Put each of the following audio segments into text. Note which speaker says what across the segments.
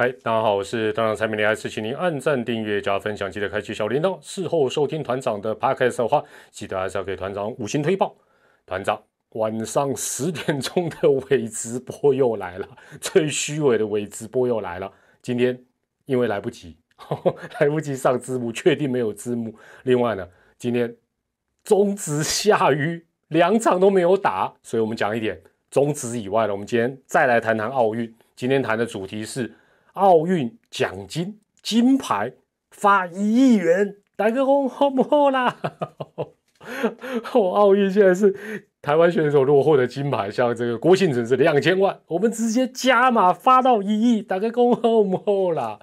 Speaker 1: 嗨，大家好，我是团长蔡明利，还是请您按赞、订阅、加分享，记得开启小铃铛。事后收听团长的 podcast 的话，记得还是要给团长五星推报。团长晚上十点钟的伪直播又来了，最虚伪的伪直播又来了。今天因为来不及，来不及上字幕，确定没有字幕。另外呢，今天中止下雨，两场都没有打，所以我们讲一点中止以外的。我们今天再来谈谈奥运。今天谈的主题是。奥运奖金金牌发一亿元，大家讲好不好啦？奥运现在是台湾选手如果获得金牌，像这个郭信成是两千万，我们直接加码发到一亿，大家讲好不好啦？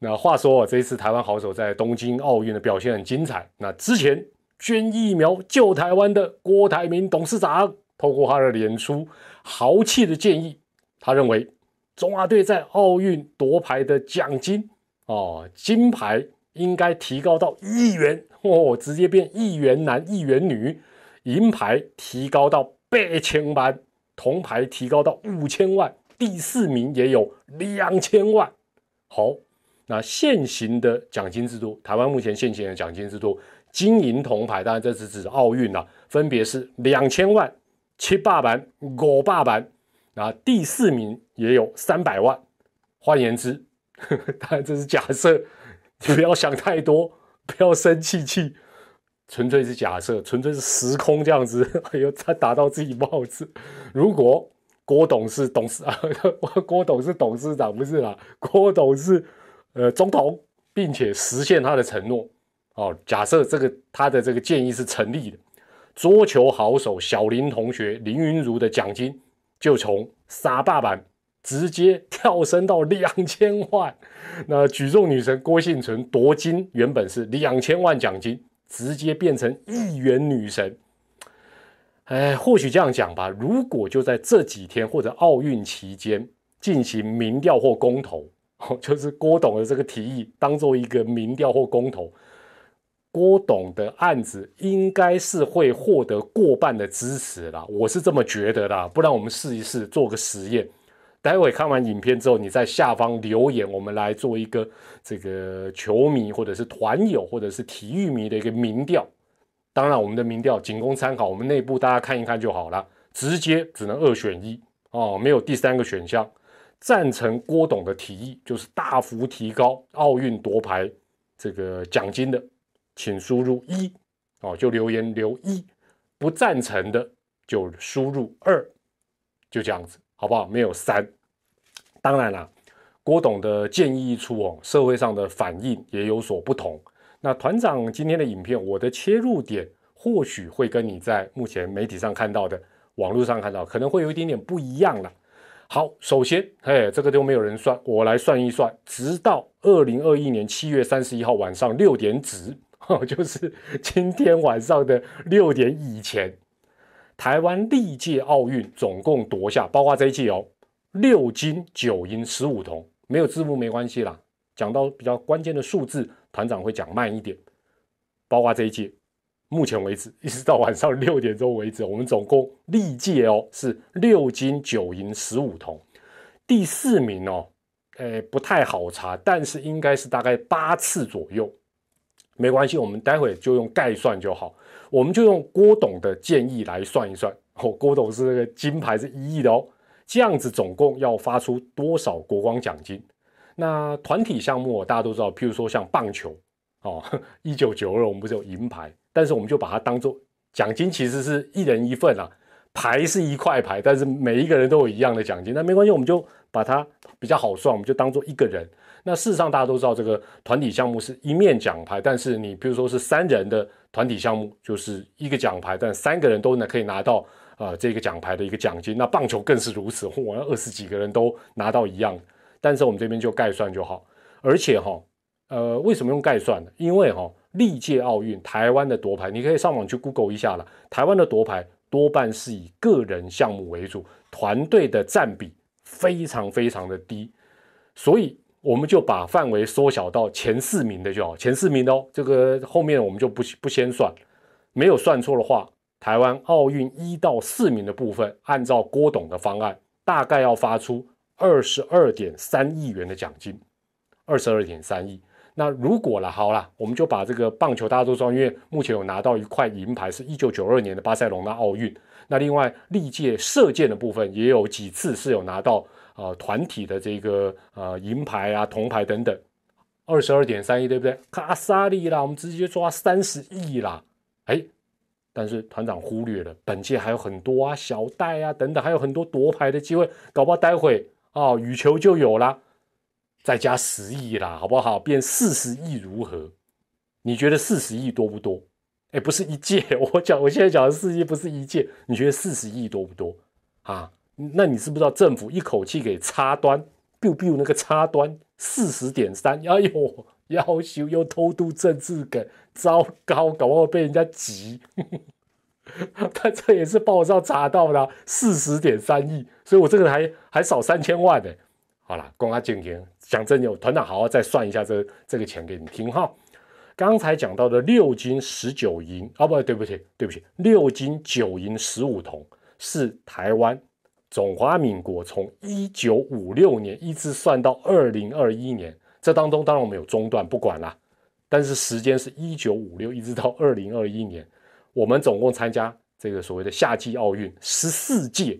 Speaker 1: 那话说，这一次台湾好手在东京奥运的表现很精彩。那之前捐疫苗救台湾的郭台铭董事长，透过他的脸书豪气的建议，他认为。中华队在奥运夺牌的奖金哦，金牌应该提高到亿元哦，直接变亿元男、亿元女；银牌提高到八千万，铜牌提高到五千万，第四名也有两千万。好，那现行的奖金制度，台湾目前现行的奖金制度，金银铜牌，当然这是指奥运了，分别是两千万、七百万、五百万。那第四名也有三百万，换言之，当然这是假设，你不要想太多，不要生气气，纯粹是假设，纯粹是时空这样子。哎呦，他打到自己帽子。如果郭董是董事啊，郭董是董事长不是啦，郭董是呃总统，并且实现他的承诺哦。假设这个他的这个建议是成立的，桌球好手小林同学林云如的奖金。就从沙霸版直接跳升到两千万，那举重女神郭幸存夺金原本是两千万奖金，直接变成亿元女神。哎，或许这样讲吧，如果就在这几天或者奥运期间进行民调或公投，就是郭董的这个提议当做一个民调或公投。郭董的案子应该是会获得过半的支持啦，我是这么觉得的。不然我们试一试，做个实验。待会看完影片之后，你在下方留言，我们来做一个这个球迷或者是团友或者是体育迷的一个民调。当然，我们的民调仅供参考，我们内部大家看一看就好了。直接只能二选一哦，没有第三个选项。赞成郭董的提议，就是大幅提高奥运夺牌这个奖金的。请输入一哦，就留言留一，不赞成的就输入二，就这样子，好不好？没有三。当然了，郭董的建议一出哦，社会上的反应也有所不同。那团长今天的影片，我的切入点或许会跟你在目前媒体上看到的、网络上看到，可能会有一点点不一样了。好，首先，嘿，这个都没有人算，我来算一算，直到二零二一年七月三十一号晚上六点止。就是今天晚上的六点以前，台湾历届奥运总共夺下，包括这一届哦，六金九银十五铜，没有字幕没关系啦。讲到比较关键的数字，团长会讲慢一点。包括这一届，目前为止一直到晚上六点钟为止，我们总共历届哦是六金九银十五铜，第四名哦，诶不太好查，但是应该是大概八次左右。没关系，我们待会就用概算就好。我们就用郭董的建议来算一算。哦，郭董是那个金牌是一亿的哦，这样子总共要发出多少国光奖金？那团体项目大家都知道，譬如说像棒球哦，一九九二我们不是有银牌，但是我们就把它当做奖金，其实是一人一份啊，牌是一块牌，但是每一个人都有一样的奖金。那没关系，我们就把它比较好算，我们就当做一个人。那事实上，大家都知道这个团体项目是一面奖牌，但是你比如说是三人的团体项目，就是一个奖牌，但三个人都能可以拿到啊这个奖牌的一个奖金。那棒球更是如此，我要二十几个人都拿到一样，但是我们这边就概算就好。而且哈，呃，为什么用概算呢？因为哈，历届奥运台湾的夺牌，你可以上网去 Google 一下了，台湾的夺牌多半是以个人项目为主，团队的占比非常非常的低，所以。我们就把范围缩小到前四名的就好，前四名的哦，这个后面我们就不不先算，没有算错的话，台湾奥运一到四名的部分，按照郭董的方案，大概要发出二十二点三亿元的奖金，二十二点三亿。那如果了，好了，我们就把这个棒球大家都知道，因为目前有拿到一块银牌，是一九九二年的巴塞隆纳奥运。那另外历届射箭的部分也有几次是有拿到啊团体的这个呃银牌啊铜牌等等，二十二点三亿对不对？卡萨利啦，我们直接抓三十亿啦，哎，但是团长忽略了本届还有很多啊小戴啊等等，还有很多夺牌的机会，搞不好待会啊羽球就有啦。再加十亿啦，好不好？变四十亿如何？你觉得四十亿多不多？哎，不是一届，我讲我现在讲的四亿不是一届，你觉得四十亿多不多啊？那你知不知道政府一口气给插端，biu biu 那个插端四十点三，哎呦，要求又偷渡政治梗，糟糕，搞不好被人家急。他这也是报上查到的，四十点三亿，所以我这个还还少三千万呢。好了，公阿敬天。讲真有团长，好好再算一下这这个钱给你听哈。刚才讲到的六金十九银啊，不对不起对不起，六金九银十五铜是台湾中华民国从一九五六年一直算到二零二一年，这当中当然我们有中断不管啦，但是时间是一九五六一直到二零二一年，我们总共参加这个所谓的夏季奥运十四届。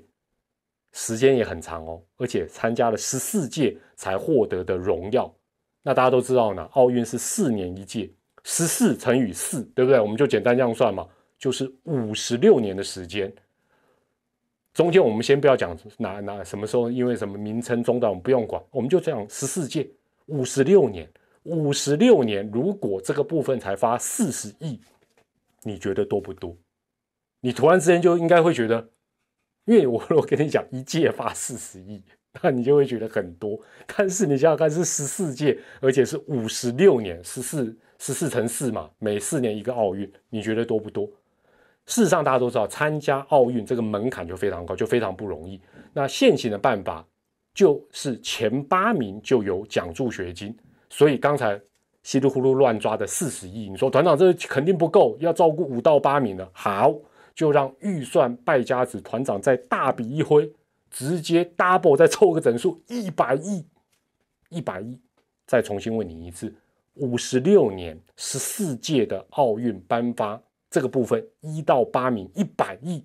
Speaker 1: 时间也很长哦，而且参加了十四届才获得的荣耀。那大家都知道呢，奥运是四年一届，十四乘以四，对不对？我们就简单这样算嘛，就是五十六年的时间。中间我们先不要讲哪哪什么时候，因为什么名称中断，我们不用管，我们就这样十四届，五十六年，五十六年，如果这个部分才发四十亿，你觉得多不多？你突然之间就应该会觉得。因为我 我跟你讲，一届发四十亿，那你就会觉得很多。但是你想想看，是十四届，而且是五十六年，十四十四乘四嘛，每四年一个奥运，你觉得多不多？事实上，大家都知道，参加奥运这个门槛就非常高，就非常不容易。那现行的办法就是前八名就有奖助学金，所以刚才稀里糊涂乱抓的四十亿，你说团长这肯定不够，要照顾五到八名的，好。就让预算败家子团长再大笔一挥，直接 double 再凑个整数一百亿，一百亿，再重新问你一次：五十六年十四届的奥运颁发这个部分一到八名一百亿，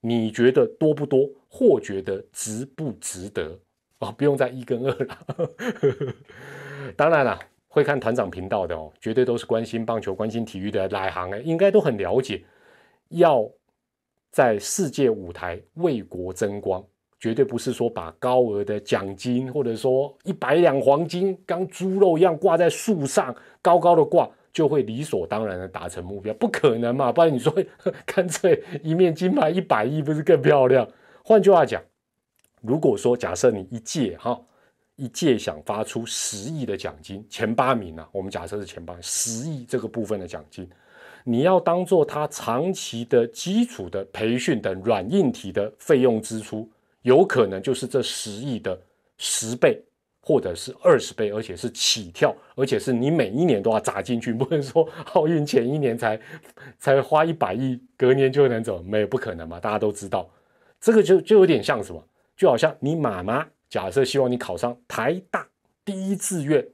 Speaker 1: 你觉得多不多，或觉得值不值得？哦，不用再一跟二了。当然了，会看团长频道的哦，绝对都是关心棒球、关心体育的来行哎，应该都很了解。要在世界舞台为国争光，绝对不是说把高额的奖金，或者说一百两黄金，刚猪肉一样挂在树上，高高的挂，就会理所当然的达成目标，不可能嘛？不然你说干脆一面金牌一百亿，不是更漂亮？换句话讲，如果说假设你一届哈，一届想发出十亿的奖金，前八名啊，我们假设是前八十亿这个部分的奖金。你要当做他长期的基础的培训等软硬体的费用支出，有可能就是这十亿的十倍或者是二十倍，而且是起跳，而且是你每一年都要砸进去，不能说奥运前一年才才花一百亿，隔年就能走，没不可能嘛？大家都知道，这个就就有点像什么，就好像你妈妈假设希望你考上台大第一志愿，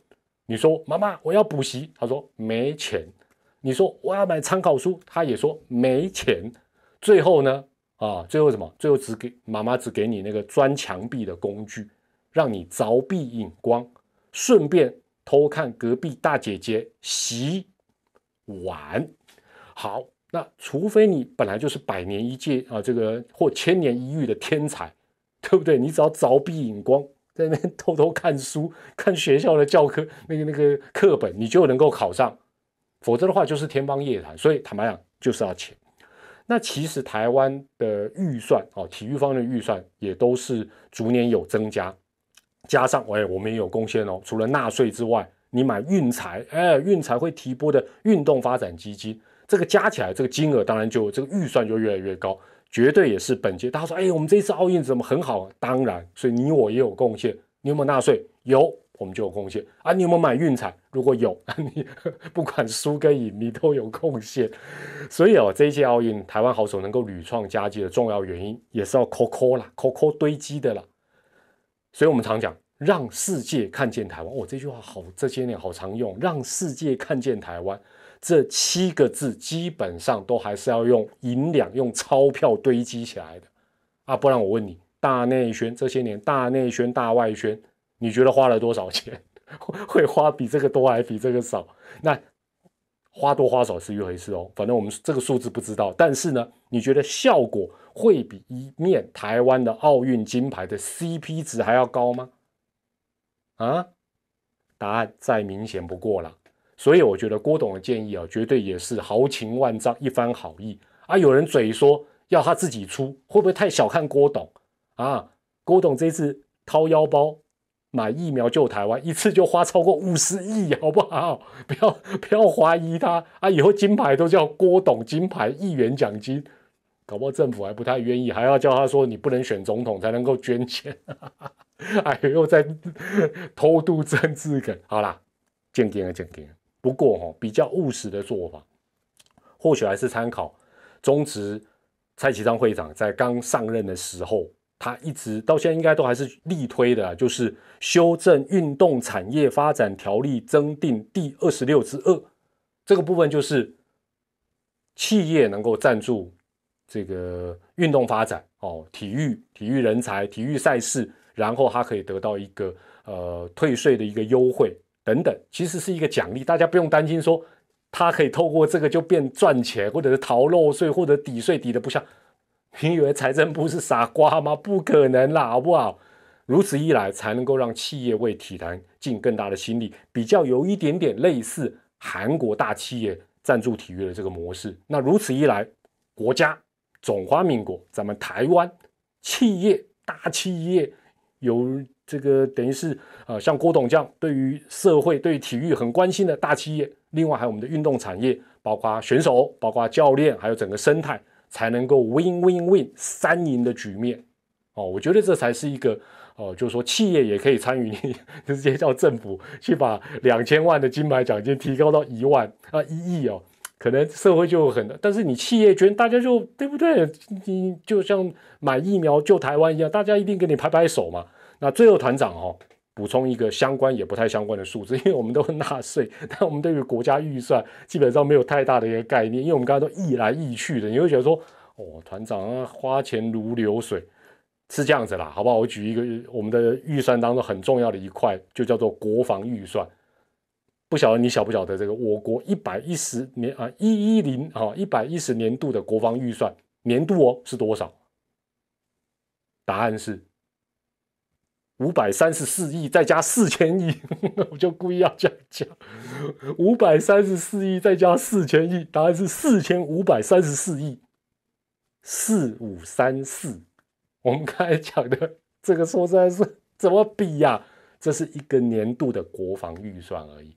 Speaker 1: 你说妈妈我要补习，她说没钱。你说我要买参考书，她也说没钱。最后呢，啊，最后什么？最后只给妈妈只给你那个钻墙壁的工具，让你凿壁引光，顺便偷看隔壁大姐姐洗碗。好，那除非你本来就是百年一届啊，这个或千年一遇的天才，对不对？你只要凿壁引光，在那边偷偷看书，看学校的教科那个那个课本，你就能够考上。否则的话就是天方夜谭，所以坦白讲就是要钱。那其实台湾的预算哦，体育方面的预算也都是逐年有增加，加上哎我们也有贡献哦。除了纳税之外，你买运财，哎运财会提拨的运动发展基金，这个加起来这个金额当然就这个预算就越来越高，绝对也是本届大家说哎我们这次奥运怎么很好？当然，所以你我也有贡献。你有没有纳税？有。我们就有贡献啊！你有没有买运彩？如果有，你 不管输跟赢，你都有贡献。所以哦，这一届奥运，台湾好手能够屡创佳绩的重要原因，也是要 COCO 啦，COCO 堆积的啦。所以我们常讲让世界看见台湾。哦，这句话好，这些年好常用，让世界看见台湾。这七个字基本上都还是要用银两、用钞票堆积起来的啊！不然我问你，大内宣这些年大内宣、大外宣，你觉得花了多少钱？会花比这个多还比这个少？那花多花少是一回事哦，反正我们这个数字不知道。但是呢，你觉得效果会比一面台湾的奥运金牌的 CP 值还要高吗？啊？答案再明显不过了。所以我觉得郭董的建议啊，绝对也是豪情万丈，一番好意啊。有人嘴说要他自己出，会不会太小看郭董啊？郭董这次掏腰包买疫苗救台湾，一次就花超过五十亿，好不好？不要不要怀疑他啊！以后金牌都叫郭董金牌，亿元奖金，搞不好政府还不太愿意，还要叫他说你不能选总统才能够捐钱，哎，又在偷渡政治梗。好啦，见见啊，见见。不过哈，比较务实的做法，或许还是参考中职蔡启昌会长在刚上任的时候，他一直到现在应该都还是力推的，就是修正运动产业发展条例增订第二十六之二这个部分，就是企业能够赞助这个运动发展哦，体育、体育人才、体育赛事，然后他可以得到一个呃退税的一个优惠。等等，其实是一个奖励，大家不用担心说他可以透过这个就变赚钱，或者是逃漏税，或者抵税抵的不像。你以为财政部是傻瓜吗？不可能啦，好不好？如此一来，才能够让企业为体坛尽更大的心力，比较有一点点类似韩国大企业赞助体育的这个模式。那如此一来，国家中华民国，咱们台湾企业大企业有。这个等于是呃，像郭董这样对于社会、对体育很关心的大企业，另外还有我们的运动产业，包括选手、包括教练，还有整个生态，才能够 win win win 三赢的局面。哦，我觉得这才是一个哦，就是说企业也可以参与，你 直接叫政府去把两千万的金牌奖金提高到一万啊一亿哦，可能社会就很，但是你企业捐，大家就对不对？你就像买疫苗救台湾一样，大家一定给你拍拍手嘛。那最后团长哦补充一个相关也不太相关的数字，因为我们都纳税，但我们对于国家预算基本上没有太大的一个概念，因为我们刚才都易来易去的，你会觉得说哦，团长啊花钱如流水，是这样子啦，好不好？我举一个我们的预算当中很重要的一块，就叫做国防预算。不晓得你晓不晓得这个我国一百一十年啊一一零啊一百一十年度的国防预算年度哦是多少？答案是。五百三十四亿再加四千亿，我就故意要这样讲。五百三十四亿再加四千亿，答案是四千五百三十四亿。四五三四，我们刚才讲的这个说实在是怎么比呀？这是一个年度的国防预算而已。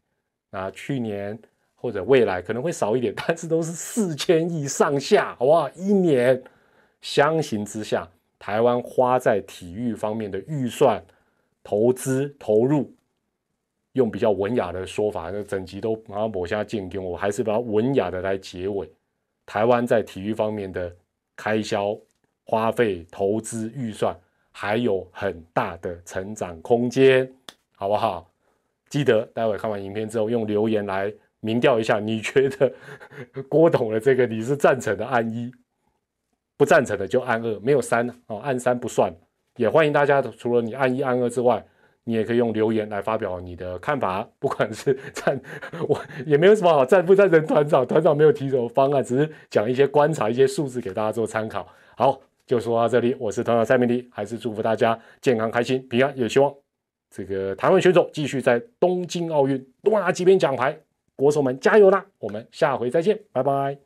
Speaker 1: 那去年或者未来可能会少一点，但是都是四千亿上下，好不好？一年相形之下，台湾花在体育方面的预算。投资投入，用比较文雅的说法，那整集都马上抹下剑给我还是把它文雅的来结尾。台湾在体育方面的开销、花费、投资预算还有很大的成长空间，好不好？记得待会看完影片之后，用留言来民调一下，你觉得郭董的这个你是赞成的按一，不赞成的就按二，没有三哦，按三不算。也欢迎大家，除了你按一按二之外，你也可以用留言来发表你的看法。不管是赞，我也没有什么好赞不赞成团长，团长没有提什么方案，只是讲一些观察、一些数字给大家做参考。好，就说到这里，我是团长蔡明迪，还是祝福大家健康、开心、平安，也希望这个台湾选手继续在东京奥运多拿几面奖牌，国手们加油啦！我们下回再见，拜拜。